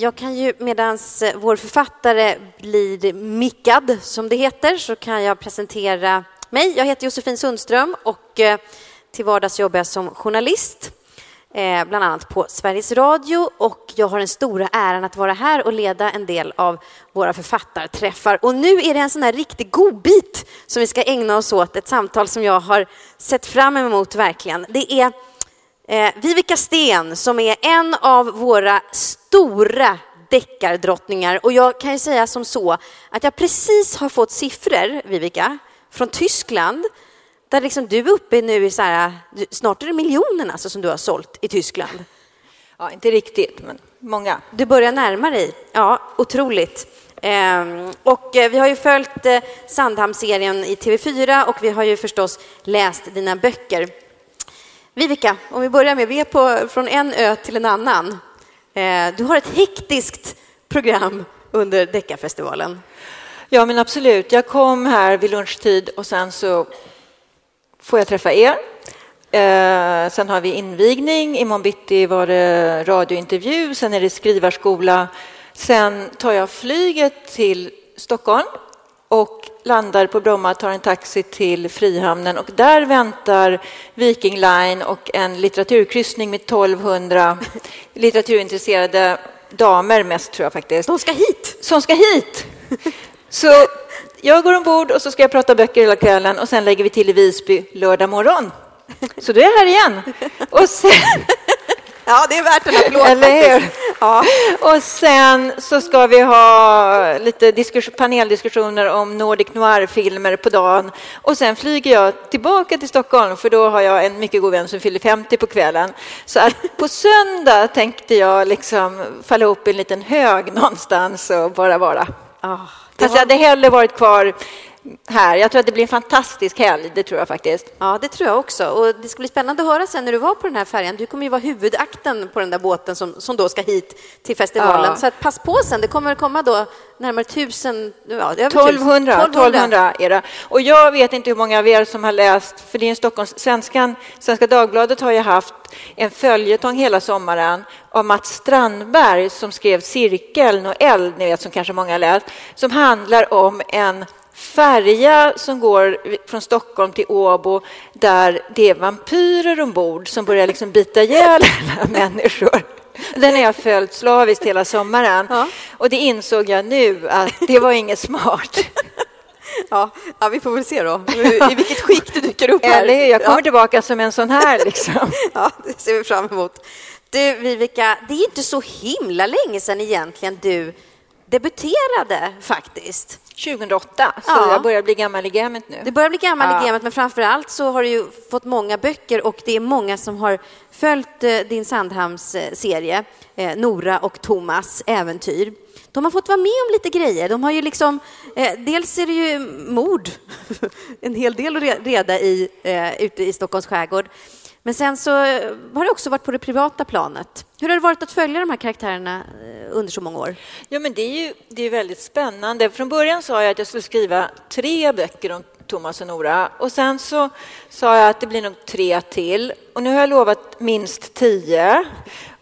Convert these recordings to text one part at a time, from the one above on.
jag kan ju medan eh, vår författare blir mickad, som det heter, så kan jag presentera mig. Jag heter Josefin Sundström och eh, till vardags jobbar jag som journalist, eh, bland annat på Sveriges Radio och jag har den stora äran att vara här och leda en del av våra författarträffar. Och nu är det en sån här riktig godbit som vi ska ägna oss åt, ett samtal som jag har sett fram emot verkligen. Det är Eh, Vivica Sten som är en av våra stora deckardrottningar. Och jag kan ju säga som så att jag precis har fått siffror, Vivica, från Tyskland där liksom du är uppe nu i så här, snart är det miljonen alltså som du har sålt i Tyskland. Ja, inte riktigt, men många. Du börjar närma dig. Ja, otroligt. Ehm, och eh, vi har ju följt eh, Sandhamn-serien i TV4 och vi har ju förstås läst dina böcker. Vivica, om vi börjar med, vi är på, från en ö till en annan. Eh, du har ett hektiskt program under Deckarfestivalen. Ja, men absolut. Jag kom här vid lunchtid och sen så får jag träffa er. Eh, sen har vi invigning. Imorgon bitti var det radiointervju. Sen är det skrivarskola. Sen tar jag flyget till Stockholm och landar på Bromma, tar en taxi till Frihamnen och där väntar Viking Line och en litteraturkryssning med 1200 litteraturintresserade damer mest tror jag faktiskt. De ska hit! Som ska hit! Så jag går ombord och så ska jag prata böcker hela kvällen och sen lägger vi till i Visby lördag morgon. Så då är jag här igen. Och sen, Ja, det är värt en applåd. Eller hur? Ja. Och sen så ska vi ha lite paneldiskussioner om Nordic noir-filmer på dagen. Och sen flyger jag tillbaka till Stockholm för då har jag en mycket god vän som fyller 50 på kvällen. Så att på söndag tänkte jag liksom falla upp i en liten hög någonstans och bara vara. Oh, Fast jag hade hellre varit kvar här. Jag tror att det blir en fantastisk helg, det tror jag faktiskt. Ja, det tror jag också. Och det ska bli spännande att höra sen när du var på den här färjan. Du kommer ju vara huvudakten på den där båten som, som då ska hit till festivalen. Ja. Så att pass på sen, det kommer komma då närmare tusen, ja, 1200, 1200. 1200 är det. Och jag vet inte hur många av er som har läst, för det är en Stockholms, Svenskan, Svenska Dagbladet har ju haft en följetong hela sommaren av Mats Strandberg som skrev Cirkeln och Eld, ni vet som kanske många har läst, som handlar om en färja som går från Stockholm till Åbo där det är vampyrer ombord som börjar liksom bita ihjäl alla människor. Den har jag följt slaviskt hela sommaren. Ja. Och det insåg jag nu att det var inget smart. Ja, ja, vi får väl se då i vilket skick du dyker upp här. Eller Jag kommer ja. tillbaka som en sån här. Liksom. Ja, det ser vi fram emot. Du, Vivica, det är inte så himla länge sedan egentligen du debuterade faktiskt. 2008, så ja. jag börjar bli gammal i gamet nu. Det börjar bli gammal ja. i gamet, men framför allt så har du ju fått många böcker och det är många som har följt eh, din Sandhamns-serie, eh, Nora och Thomas äventyr. De har fått vara med om lite grejer. De har ju liksom, eh, dels är det ju mord, en hel del att reda i eh, ute i Stockholms skärgård. Men sen så eh, har det också varit på det privata planet. Hur har det varit att följa de här karaktärerna eh, under så många år? Ja, men det är ju det är väldigt spännande. Från början sa jag att jag skulle skriva tre böcker om Thomas och Nora och sen så sa jag att det blir nog tre till och nu har jag lovat minst tio.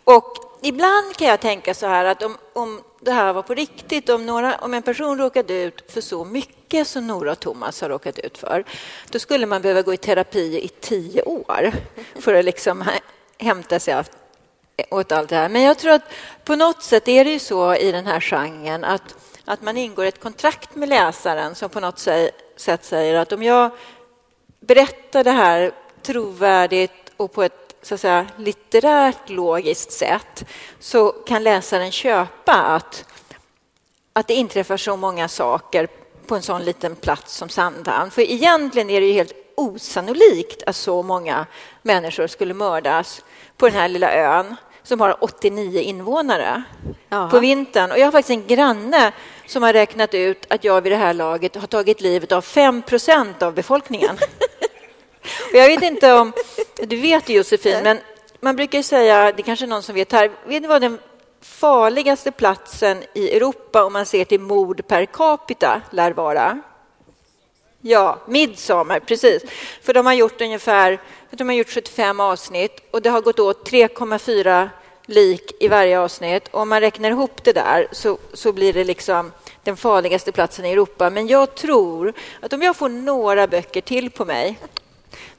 Och ibland kan jag tänka så här att om, om det här var på riktigt, om, några, om en person råkade ut för så mycket som Nora och Thomas har råkat ut för, då skulle man behöva gå i terapi i tio år för att liksom hämta sig åt allt det här. Men jag tror att på något sätt är det ju så i den här genren att, att man ingår ett kontrakt med läsaren som på något sätt säger att om jag berättar det här trovärdigt och på ett så att säga, litterärt logiskt sätt så kan läsaren köpa att, att det inträffar så många saker på en sån liten plats som Sandhamn. För egentligen är det ju helt osannolikt att så många människor skulle mördas på den här lilla ön som har 89 invånare Aha. på vintern. Och jag har faktiskt en granne som har räknat ut att jag vid det här laget har tagit livet av 5 procent av befolkningen. Och jag vet inte om... Du vet Josefin, men man brukar säga, det kanske är någon som vet här, vet ni vad den farligaste platsen i Europa om man ser till mord per capita lär vara? Ja, Midsommar, precis. För de har gjort ungefär de har gjort 75 avsnitt och det har gått åt 3,4 lik i varje avsnitt. Om man räknar ihop det där så, så blir det liksom den farligaste platsen i Europa. Men jag tror att om jag får några böcker till på mig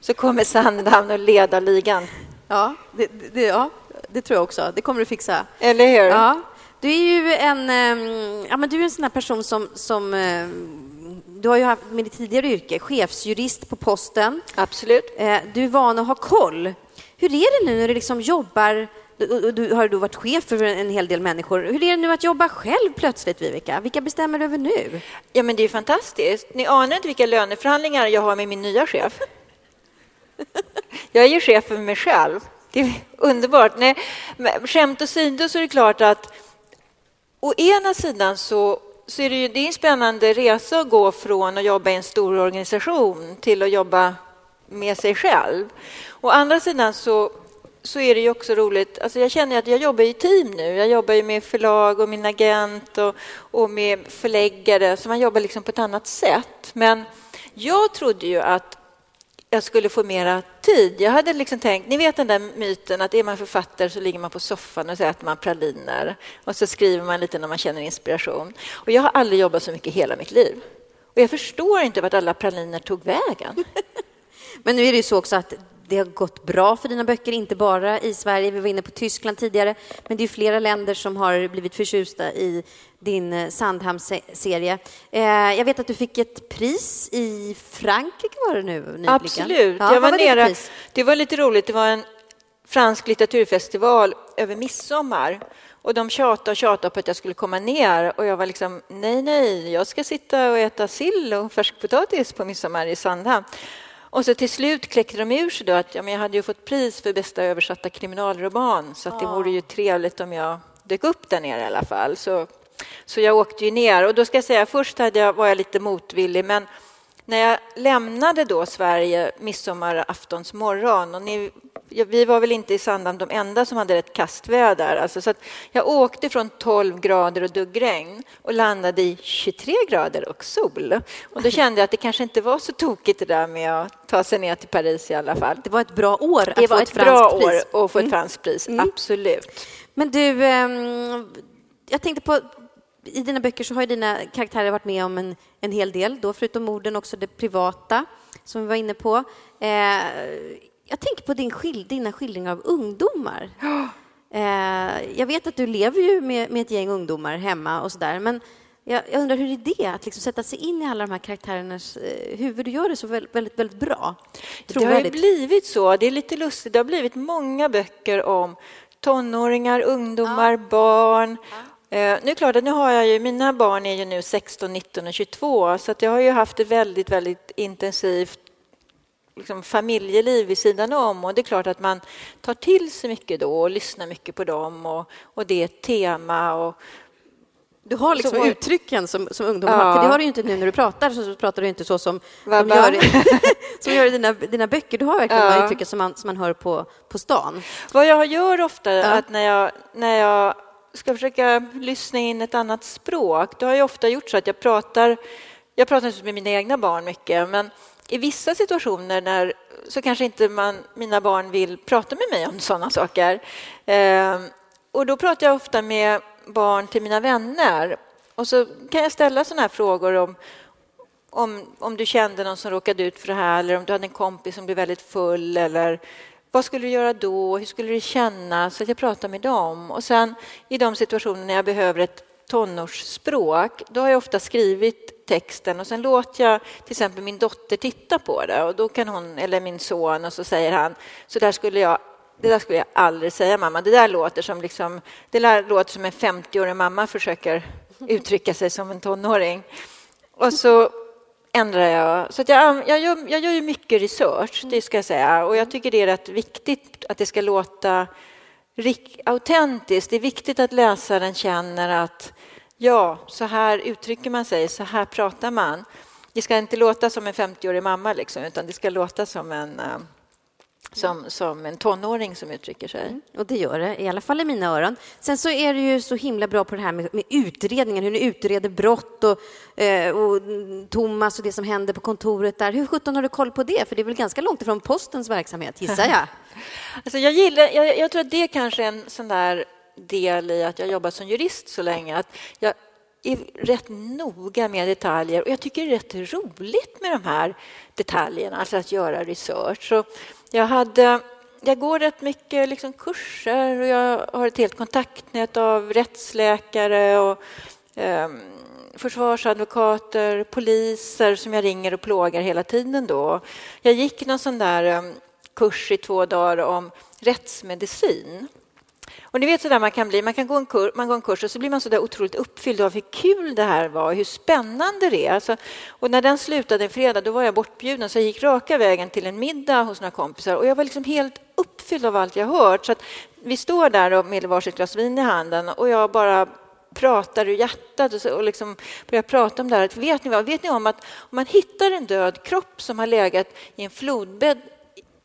så kommer Sandhamn att leda ligan. Ja det, det, ja, det tror jag också. Det kommer du fixa. Eller hur? Ja. Du är ju en, ehm, ja, men du är en sån här person som, som ehm, du har ju haft med ditt tidigare yrke, chefsjurist på posten. Absolut. Eh, du är van att ha koll. Hur är det nu när du liksom jobbar du har då varit chef för en hel del människor. Hur är det nu att jobba själv plötsligt, Vivica? Vilka bestämmer du över nu? Ja, men det är fantastiskt. Ni anar inte vilka löneförhandlingar jag har med min nya chef. Jag är ju chef för mig själv. Det är underbart. Nej, skämt åsido så är det klart att å ena sidan så, så är det, ju, det är en spännande resa att gå från att jobba i en stor organisation till att jobba med sig själv. Å andra sidan så, så är det ju också roligt. Alltså jag känner att jag jobbar i team nu. Jag jobbar ju med förlag och min agent och, och med förläggare, så man jobbar liksom på ett annat sätt. Men jag trodde ju att jag skulle få mera tid. Jag hade liksom tänkt, ni vet den där myten att är man författare så ligger man på soffan och så äter man praliner och så skriver man lite när man känner inspiration. Och jag har aldrig jobbat så mycket hela mitt liv. Och jag förstår inte vart alla praliner tog vägen. Men nu är det ju så också att det har gått bra för dina böcker, inte bara i Sverige. Vi var inne på Tyskland tidigare, men det är flera länder som har blivit förtjusta i din eh, Sandhamn-serie. Eh, jag vet att du fick ett pris i Frankrike var det nu nyligen. Absolut. Ja, jag var, var nere. Det, det var lite roligt. Det var en fransk litteraturfestival över midsommar. Och de tjatade och tjatade på att jag skulle komma ner och jag var liksom nej, nej, jag ska sitta och äta sill och färskpotatis på midsommar i Sandhamn. Och så till slut kläckte de ur sig då att ja, men jag hade ju fått pris för bästa översatta kriminalroman så att det vore ju trevligt om jag dök upp där nere i alla fall. Så, så jag åkte ju ner och då ska jag säga först hade jag, var jag lite motvillig men när jag lämnade då Sverige midsommaraftons morgon och ni, vi var väl inte i Sandhamn de enda som hade ett kastväder. Alltså, så jag åkte från 12 grader och duggregn och landade i 23 grader och sol. Och då kände jag att det kanske inte var så tokigt det där med att ta sig ner till Paris i alla fall. Det var ett bra år att det få var ett, ett bra pris. år att få ett mm. franskt pris, mm. absolut. Men du, ehm, jag tänkte på i dina böcker så har dina karaktärer varit med om en, en hel del, då, förutom morden också det privata, som vi var inne på. Eh, jag tänker på din skil, dina skildringar av ungdomar. Eh, jag vet att du lever ju med, med ett gäng ungdomar hemma och sådär, men jag, jag, undrar hur är det att liksom sätta sig in i alla de här karaktärernas eh, huvud? Du gör det så väldigt, väldigt, väldigt bra. Det har ju blivit så. Det är lite lustigt. Det har blivit många böcker om tonåringar, ungdomar, ja. barn. Ja. Eh, nu är klart att nu har jag ju, mina barn är ju nu 16, 19 och 22 så att jag har ju haft ett väldigt, väldigt intensivt liksom, familjeliv vid sidan om och det är klart att man tar till sig mycket då och lyssnar mycket på dem och, och det är ett tema och du har liksom så, uttrycken som, som ungdomar ja. har, för det har du ju inte nu när du pratar, så pratar du inte så som de gör, som gör i dina, dina böcker. Du har verkligen ja. de uttrycken som man, som man hör på, på stan. Vad jag gör ofta, ja. att när jag, när jag ska försöka lyssna in ett annat språk, då har jag ofta gjort så att jag pratar, jag pratar med mina egna barn mycket, men i vissa situationer när, så kanske inte man, mina barn vill prata med mig om sådana saker. Eh, och då pratar jag ofta med barn till mina vänner. Och så kan jag ställa sådana här frågor om, om, om du kände någon som råkade ut för det här eller om du hade en kompis som blev väldigt full eller vad skulle du göra då? Hur skulle det kännas? Så att jag pratar med dem. Och sen i de situationer när jag behöver ett tonårsspråk, då har jag ofta skrivit texten och sen låter jag till exempel min dotter titta på det och då kan hon, eller min son, och så säger han, så där skulle jag det där skulle jag aldrig säga mamma. Det där låter som, liksom, det där låter som en 50-årig mamma försöker uttrycka sig som en tonåring. Och så ändrar jag. Så jag, jag, gör, jag gör ju mycket research, det ska jag säga. Och jag tycker det är rätt viktigt att det ska låta autentiskt. Det är viktigt att läsaren känner att ja, så här uttrycker man sig, så här pratar man. Det ska inte låta som en 50-årig mamma, liksom, utan det ska låta som en, eh, som, som en tonåring som uttrycker sig. Mm, och det gör det, i alla fall i mina öron. Sen så är du ju så himla bra på det här med, med utredningen, hur ni utreder brott och, eh, och Thomas och det som händer på kontoret där. Hur sjutton har du koll på det? För det är väl ganska långt ifrån postens verksamhet, gissar jag? alltså jag, gillar, jag, jag tror att det är kanske en sån där del i att jag jobbat som jurist så länge. Att jag är rätt noga med detaljer och jag tycker det är rätt roligt med de här detaljerna, alltså att göra research. Så jag, hade, jag går rätt mycket liksom kurser och jag har ett helt kontaktnät av rättsläkare och eh, försvarsadvokater, poliser som jag ringer och plågar hela tiden. Då. Jag gick någon sån där eh, kurs i två dagar om rättsmedicin. Och ni vet så där man kan bli, man kan gå en, kur, man går en kurs och så blir man så där otroligt uppfylld av hur kul det här var, hur spännande det är. Alltså, och när den slutade en fredag, då var jag bortbjuden så jag gick raka vägen till en middag hos några kompisar och jag var liksom helt uppfylld av allt jag hört. Så att vi står där med varsitt glas vin i handen och jag bara pratar ur hjärtat och, så, och liksom börjar prata om det här. Vet ni, vad? Vet ni om att om man hittar en död kropp som har legat i en flodbädd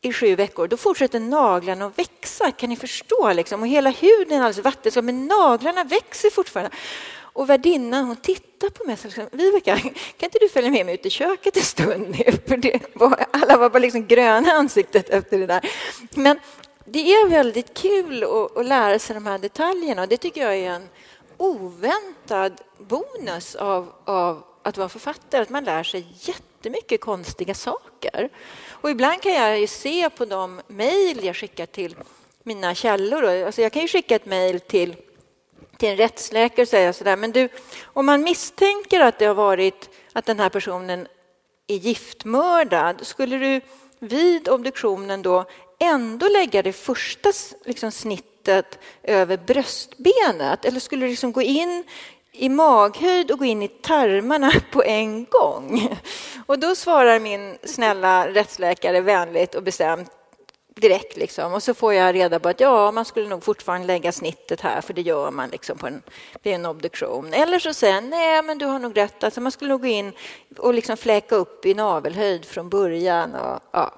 i sju veckor, då fortsätter naglarna att växa. Kan ni förstå? Liksom? Och hela huden är alldeles vattensam, men naglarna växer fortfarande. Och värdinnan hon tittar på mig och säger, Viveka, kan inte du följa med mig ut i köket en stund? För det var, alla var bara liksom gröna i ansiktet efter det där. Men det är väldigt kul att, att lära sig de här detaljerna och det tycker jag är en oväntad bonus av, av att vara författare, att man lär sig jättemycket konstiga saker. Och ibland kan jag ju se på de mejl jag skickar till mina källor. Alltså jag kan ju skicka ett mejl till, till en rättsläkare och säga sådär, men du, om man misstänker att det har varit att den här personen är giftmördad, skulle du vid obduktionen då ändå lägga det första liksom, snittet över bröstbenet? Eller skulle du liksom gå in i maghöjd och gå in i tarmarna på en gång. Och då svarar min snälla rättsläkare vänligt och bestämt direkt. Liksom. Och så får jag reda på att ja, man skulle nog fortfarande lägga snittet här, för det gör man liksom på en, vid en obduktion. Eller så säger han, nej, men du har nog rätt, alltså, man skulle nog gå in och liksom fläka upp i navelhöjd från början. Och, ja.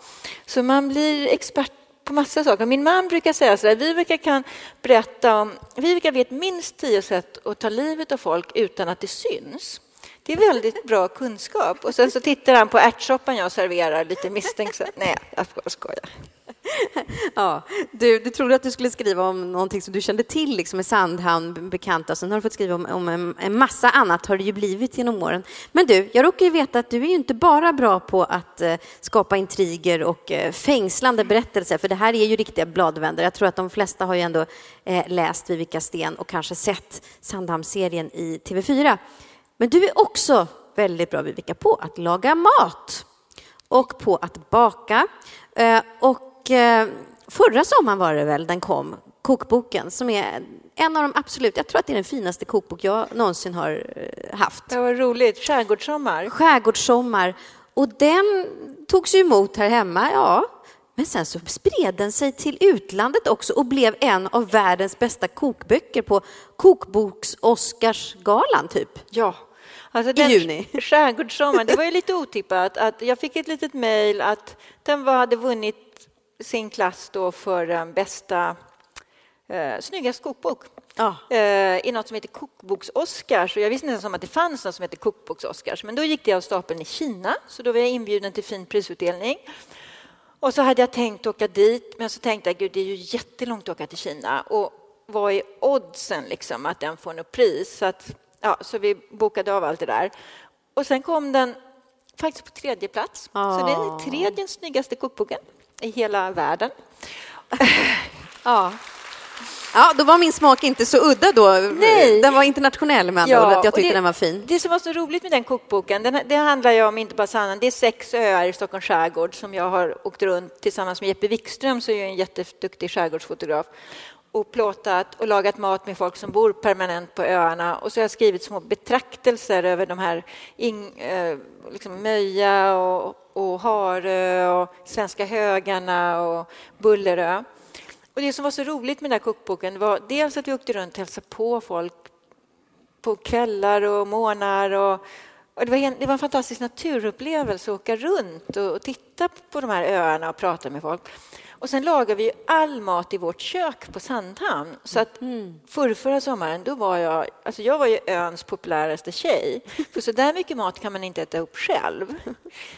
Så man blir expert på massa saker. Min man brukar säga så här, Viveka kan berätta om, Viveka vet minst tio sätt att ta livet av folk utan att det syns. Det är väldigt bra kunskap. Och sen så tittar han på ärtsoppan jag serverar lite misstänksamt. Nej, jag skojar. Ja, du, du trodde att du skulle skriva om någonting som du kände till, liksom med Sandhamn, bekanta, sen har du fått skriva om, om en, en, massa annat har det ju blivit genom åren. Men du, jag råkar ju veta att du är ju inte bara bra på att eh, skapa intriger och eh, fängslande berättelser, för det här är ju riktiga bladvändare. Jag tror att de flesta har ju ändå eh, läst Vivica Sten och kanske sett Sandhamn-serien i TV4. Men du är också väldigt bra, Vivica, på att laga mat och på att baka. Eh, och Eh, förra sommaren var det väl den kom, kokboken, som är en av de absolut, jag tror att det är den finaste kokbok jag någonsin har eh, haft. Det var roligt. Skärgårdssommar. Skärgårdssommar. Och den togs ju emot här hemma, ja. Men sen så spred den sig till utlandet också och blev en av världens bästa kokböcker på kokboks-Oscarsgalan, typ. Ja. Alltså den I juni. Skärgårdssommar, det var ju lite otippat. Att jag fick ett litet mejl att den var, hade vunnit sin klass då för bästa eh, snyggast kokbok ja. eh, i något som heter Kokboks-Oscars. Jag visste inte ens om att det fanns något som heter Kokboks-Oscars. Men då gick det av stapeln i Kina, så då var jag inbjuden till fin prisutdelning. Och så hade jag tänkt åka dit, men så tänkte jag att det är ju jättelångt att åka till Kina. Och vad är oddsen liksom att den får något pris? Så, att, ja, så vi bokade av allt det där. Och sen kom den faktiskt på tredje plats. Oh. Så det är den tredje snyggaste kokboken i hela världen. ja. Ja, då var min smak inte så udda då. Nej. Den var internationell med andra ja, jag tyckte det, den var fin. Det som var så roligt med den kokboken, den, det handlar ju om inte bara Sandhamn, det är sex öar i Stockholms skärgård som jag har åkt runt tillsammans med Jeppe Wikström, som är en jätteduktig skärgårdsfotograf och plåtat och lagat mat med folk som bor permanent på öarna. Och så har jag skrivit små betraktelser över de här in, eh, liksom Möja och, och Harö och Svenska högarna och Bullerö. Och det som var så roligt med den här kokboken var dels att vi åkte runt och hälsade på folk på kvällar och morgnar. Och, och det, var en, det var en fantastisk naturupplevelse att åka runt och, och titta på de här öarna och prata med folk. Och sen lagar vi all mat i vårt kök på Sandhamn. Så att mm. förr, förra sommaren, då var jag, alltså jag var ju öns populäraste tjej. För så där mycket mat kan man inte äta upp själv.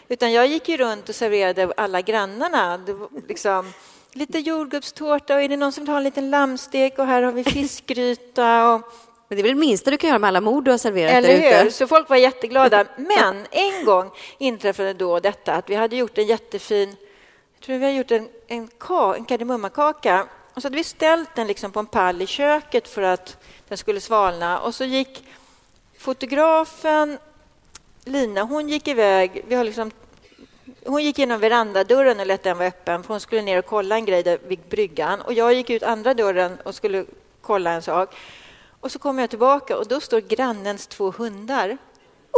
Utan jag gick ju runt och serverade alla grannarna. Det var liksom, lite jordgubbstårta och är det någon som vill ha en liten lammstek och här har vi fiskgryta. Och... Men det är väl det minsta du kan göra med alla mord du har serverat Eller hur? Ute. Så folk var jätteglada. Men en gång inträffade då detta att vi hade gjort en jättefin tror vi har gjort en, en, en kardemummakaka och så hade vi ställt den liksom på en pall i köket för att den skulle svalna. Och så gick fotografen Lina, hon gick iväg. Vi har liksom, hon gick genom verandadörren och lät den vara öppen för hon skulle ner och kolla en grej där vid bryggan. Och jag gick ut andra dörren och skulle kolla en sak. Och så kommer jag tillbaka och då står grannens två hundar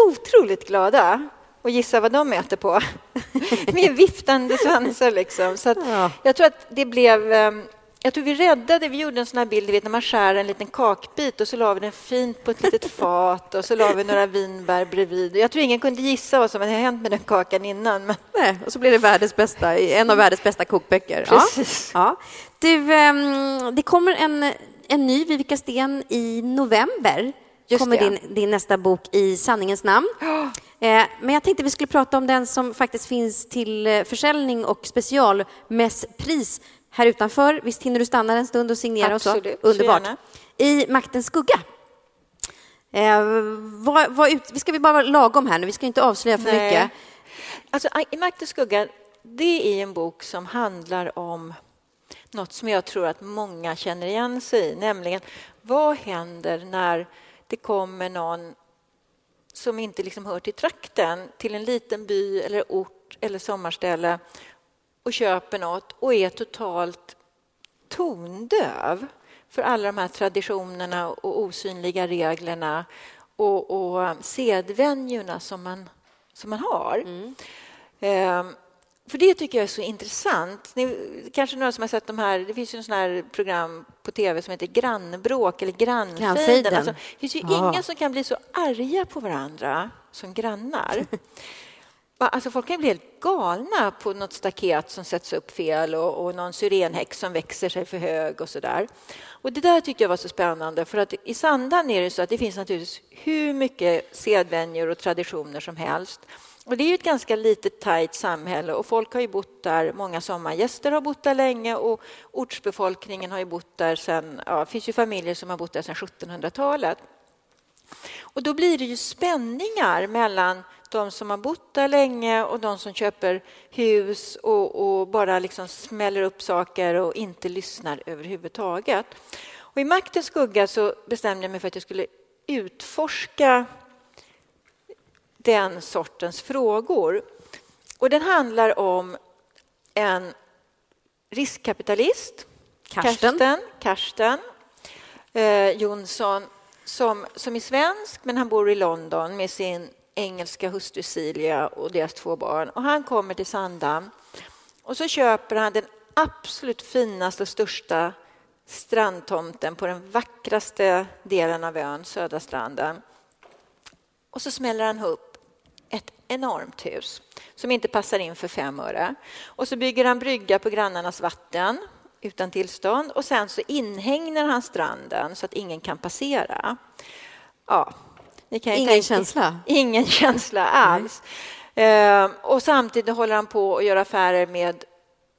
otroligt glada. Och gissa vad de äter på? Med viftande svansar. Liksom. Så ja. Jag tror att det blev... Ehm, jag tror vi räddade, vi gjorde en sån här bild vet, när man skär en liten kakbit och så la vi den fint på ett litet fat och så la vi några vinbär bredvid. Jag tror ingen kunde gissa vad som hade hänt med den kakan innan. Men... Nej, och så blev det världens bästa, en av världens bästa kokböcker. Precis. Ja. ja. Du, um, det kommer en, en ny Vivica Sten i november. Just kommer det. din, din nästa bok i sanningens namn. Eh, men jag tänkte vi skulle prata om den som faktiskt finns till eh, försäljning och specialmässpris här utanför. Visst hinner du stanna en stund och signera Absolut, och så? Underbart. I Maktens skugga. Eh, vad, vad ut, vi ska vi bara vara lagom här nu, vi ska inte avslöja för Nej. mycket. Alltså, I Maktens skugga, det är en bok som handlar om något som jag tror att många känner igen sig i, nämligen vad händer när det kommer någon som inte liksom hör till trakten, till en liten by eller ort eller sommarställe och köper något och är totalt tondöv för alla de här traditionerna och osynliga reglerna och, och sedvänjorna som man, som man har. Mm. För det tycker jag är så intressant. Ni, kanske några som har sett de här, det finns ju en sån här program på tv som heter Grannbråk eller Grannfejden. Alltså, det finns ju ja. ingen som kan bli så arga på varandra som grannar. Alltså folk kan bli helt galna på något staket som sätts upp fel och, och någon syrenhäck som växer sig för hög och så där. Och det där tyckte jag var så spännande för att i Sandhamn är det så att det finns naturligtvis hur mycket sedvänjor och traditioner som helst. Och det är ett ganska litet, tajt samhälle och folk har ju bott där, många sommargäster har bott där länge och ortsbefolkningen har ju bott där sen, ja, det finns ju familjer som har bott där sedan 1700-talet. Och då blir det ju spänningar mellan de som har bott där länge och de som köper hus och, och bara liksom smäller upp saker och inte lyssnar överhuvudtaget. Och I maktens skugga så bestämde jag mig för att jag skulle utforska den sortens frågor. Och den handlar om en riskkapitalist, Karsten, Karsten, Karsten eh, Jonsson, som, som är svensk, men han bor i London med sin engelska hustru Silja och deras två barn. Och han kommer till Sandhamn och så köper han den absolut finaste och största strandtomten på den vackraste delen av ön, södra stranden. Och så smäller han upp ett enormt hus som inte passar in för fem öre. Och så bygger han brygga på grannarnas vatten utan tillstånd och sen så inhägnar han stranden så att ingen kan passera. Ja, ingen tänka, känsla? Ingen känsla alls. Eh, och samtidigt håller han på att göra affärer med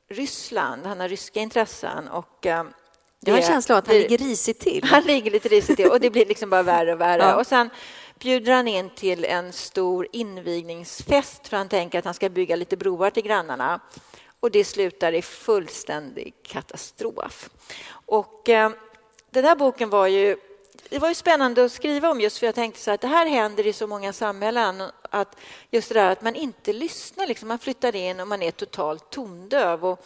Ryssland. Han har ryska intressen. Och, eh, jag har en känsla av att han ligger risigt till. Han ligger lite risigt till och det blir liksom bara värre och värre. Ja. Och sen bjuder han in till en stor invigningsfest för han tänker att han ska bygga lite broar till grannarna. Och det slutar i fullständig katastrof. Och eh, den här boken var ju det var ju spännande att skriva om just för jag tänkte så att det här händer i så många samhällen att just det där att man inte lyssnar, liksom, man flyttar in och man är totalt tondöv. Och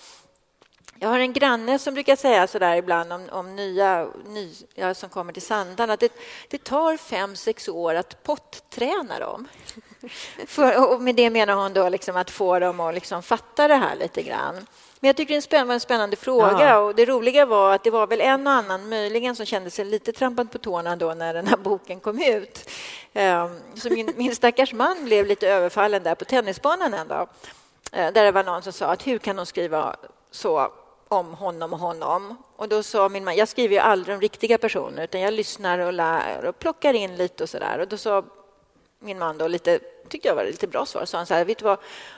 jag har en granne som brukar säga så där ibland om, om nya, nya som kommer till Sandan att det, det tar fem, sex år att potträna dem. För, och med det menar hon då liksom att få dem att liksom fatta det här lite grann. Men jag tycker det var en spännande fråga ja. och det roliga var att det var väl en och annan möjligen som kände sig lite trampad på tårna då när den här boken kom ut. Ehm, så min, min stackars man blev lite överfallen där på tennisbanan en dag. Eh, där det var någon som sa att hur kan hon skriva så om honom och honom. Och då sa min man, jag skriver ju aldrig om riktiga personer utan jag lyssnar och lär och plockar in lite och sådär. Och då sa min man då lite, tyckte jag var lite bra svar, sa han så här, vet du vad,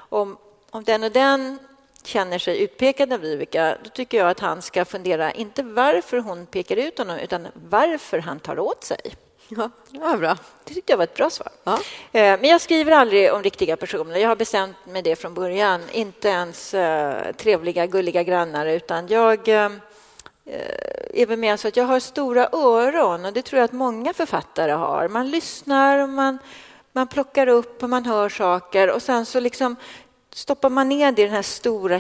om, om den och den känner sig utpekad av Vivica, då tycker jag att han ska fundera, inte varför hon pekar ut honom, utan varför han tar åt sig. Ja, det var bra. Det tyckte jag var ett bra svar. Ja. Eh, men jag skriver aldrig om riktiga personer. Jag har bestämt mig det från början. Inte ens uh, trevliga, gulliga grannar, utan jag uh, är väl mer så att jag har stora öron och det tror jag att många författare har. Man lyssnar och man, man plockar upp och man hör saker och sen så liksom stoppar man ner det i den här stora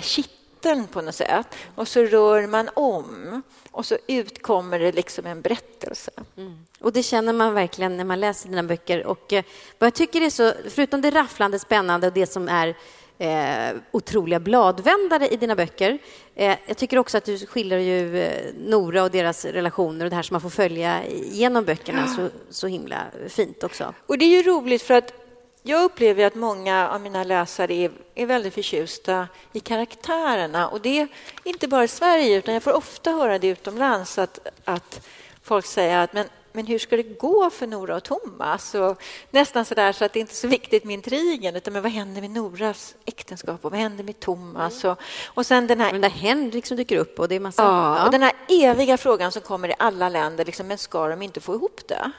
kitteln på något sätt och så rör man om och så utkommer det liksom en berättelse. Mm. Och det känner man verkligen när man läser dina böcker. Och eh, vad jag tycker är så, förutom det rafflande spännande och det som är eh, otroliga bladvändare i dina böcker. Eh, jag tycker också att du skildrar ju eh, Nora och deras relationer och det här som man får följa genom böckerna så, så himla fint också. Och det är ju roligt för att jag upplever att många av mina läsare är, är väldigt förtjusta i karaktärerna. Och det är inte bara i Sverige, utan jag får ofta höra det utomlands att, att folk säger att men, men hur ska det gå för Nora och Thomas? Och nästan så där så att det inte är så viktigt med intrigen, utan men vad händer med Noras äktenskap och vad händer med Thomas? Och, och sen den här... Den där Henrik som dyker upp och det är massa... Ja, ja. och den här eviga frågan som kommer i alla länder, liksom, men ska de inte få ihop det?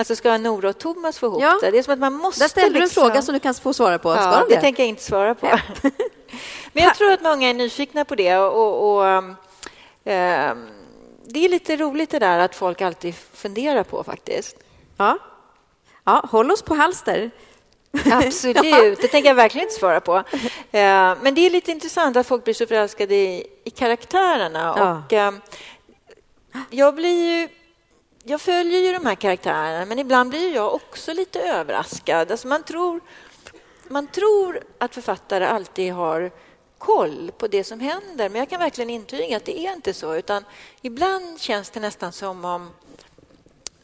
Alltså ska Nora och Thomas få ihop Ja. det? Det är som att man måste... Där ställer du en liksom... fråga som du kan få svara på. Ska Ja, de det tänker jag inte svara på. Men jag tror att många är nyfikna på det. Och, och, ehm, det är lite roligt det där att folk alltid funderar på faktiskt. Ja. ja, håll oss på halster. Absolut, det tänker jag verkligen inte svara på. Eh, Men det är lite intressant att folk blir så förälskade i, i karaktärerna. Ja. Och, eh, jag blir ju... Jag följer ju de här karaktärerna, men ibland blir jag också lite överraskad. Alltså man, tror, man tror att författare alltid har koll på det som händer, men jag kan verkligen intyga att det är inte så. Utan ibland känns det nästan som om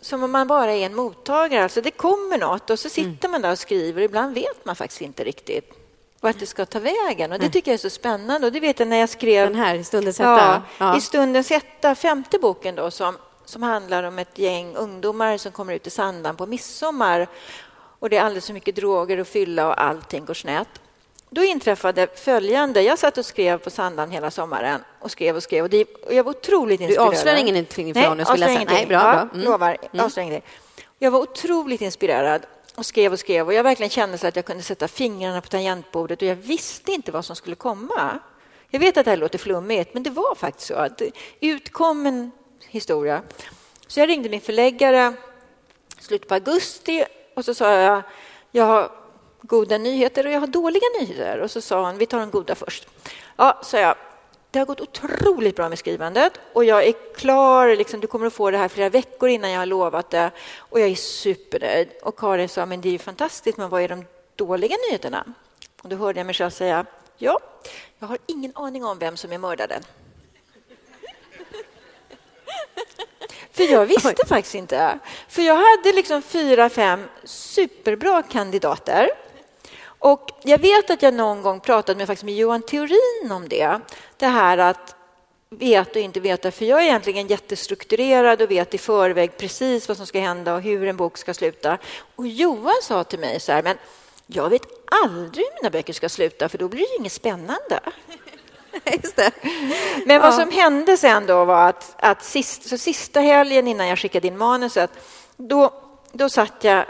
som om man bara är en mottagare. Alltså det kommer något och så sitter man där och skriver. Ibland vet man faktiskt inte riktigt vart det ska ta vägen. Och det tycker jag är så spännande. Och det vet jag när jag skrev... Den här, i Stundens hetta. Ja, Ja. I Stundens hetta, femte boken då, som, som handlar om ett gäng ungdomar som kommer ut i Sandhamn på midsommar. Och det är alldeles för mycket droger och fylla och allting går snett. Då inträffade följande. Jag satt och skrev på Sandhamn hela sommaren och skrev och skrev. Och, det, och jag var otroligt Du inspirerad. avslöjar ingenting för Nej, honom? jag läsa. ingenting. Nej, bra, bra. Mm. Lovar, ingenting. Jag var otroligt inspirerad och skrev och skrev och jag verkligen kände så att jag kunde sätta fingrarna på tangentbordet och jag visste inte vad som skulle komma. Jag vet att det här låter flummigt, men det var faktiskt så att det utkom en historia. Så jag ringde min förläggare i slutet på augusti och så sa jag, jag har goda nyheter och jag har dåliga nyheter. Och så sa han, vi tar de goda först. Ja, sa jag, det har gått otroligt bra med skrivandet och jag är klar, liksom, du kommer att få det här flera veckor innan jag har lovat det och jag är supernöjd. Och Karin sa, men det är ju fantastiskt, men vad är de dåliga nyheterna? Och då hörde jag mig själv säga, ja, jag har ingen aning om vem som är mördaren. För jag visste faktiskt inte. För jag hade liksom fyra, fem superbra kandidater. Och jag vet att jag någon gång pratade med, faktiskt med Johan Theorin om det. Det här att veta och inte veta. För jag är egentligen jättestrukturerad och vet i förväg precis vad som ska hända och hur en bok ska sluta. Och Johan sa till mig så här, men jag vet aldrig hur mina böcker ska sluta för då blir det inget spännande. Just det. Men vad Ja. som hände sen då var att, att sist, så sista helgen innan jag skickade in manuset, då, då satt jag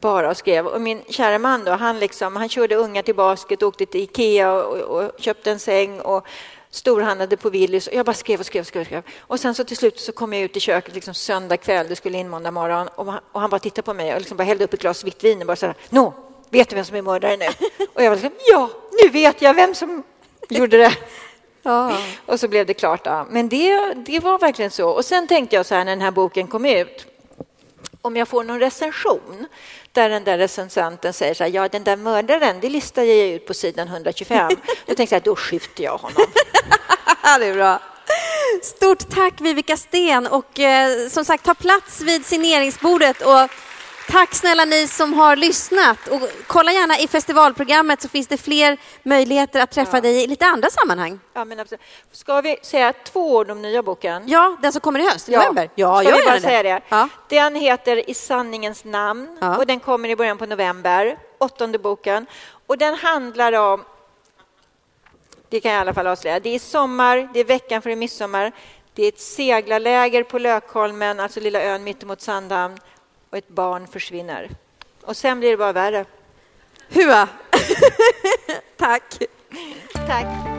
bara och skrev. Och min kära man då, han, liksom, han körde ungar till basket, åkte till Ikea och, och, och köpte en säng och storhandlade på Willys. Jag bara skrev och skrev och skrev. Och, skrev. och sen så till slut så kom jag ut i köket liksom söndag kväll, det skulle in måndag morgon och han, och han bara tittade på mig och liksom bara hällde upp ett glas vitt vin och bara så här, nå, vet du vem som är mördare nu? Och jag var liksom, ja, nu vet jag vem som gjorde det. Ja. Och så blev det klart. Ja. Men det, det var verkligen så. Och sen tänkte jag så här när den här boken kom ut, om jag får någon recension där den där recensenten säger så här, ja den där mördaren, det listar jag ut på sidan 125. Då tänkte jag, då skjuter jag honom. det är bra. Stort tack Vivica Sten och eh, som sagt ta plats vid signeringsbordet och Tack snälla ni som har lyssnat. Och kolla gärna i festivalprogrammet så finns det fler möjligheter att träffa Ja. dig i lite andra sammanhang. Ja, men absolut. Ska vi säga två ord om nya boken? Ja, den som kommer i höst, i november. Ja, Ska gör vi bara gärna säga det? Ja. Den heter I sanningens namn Ja. och den kommer i början på november, åttonde boken. Och den handlar om, det kan jag i alla fall avslöja, det är sommar, det är veckan före midsommar, det är ett seglarläger på Lökholmen, alltså lilla ön mittemot Sandhamn, och ett barn försvinner. Och sen blir det bara värre. Hua! Tack. Tack.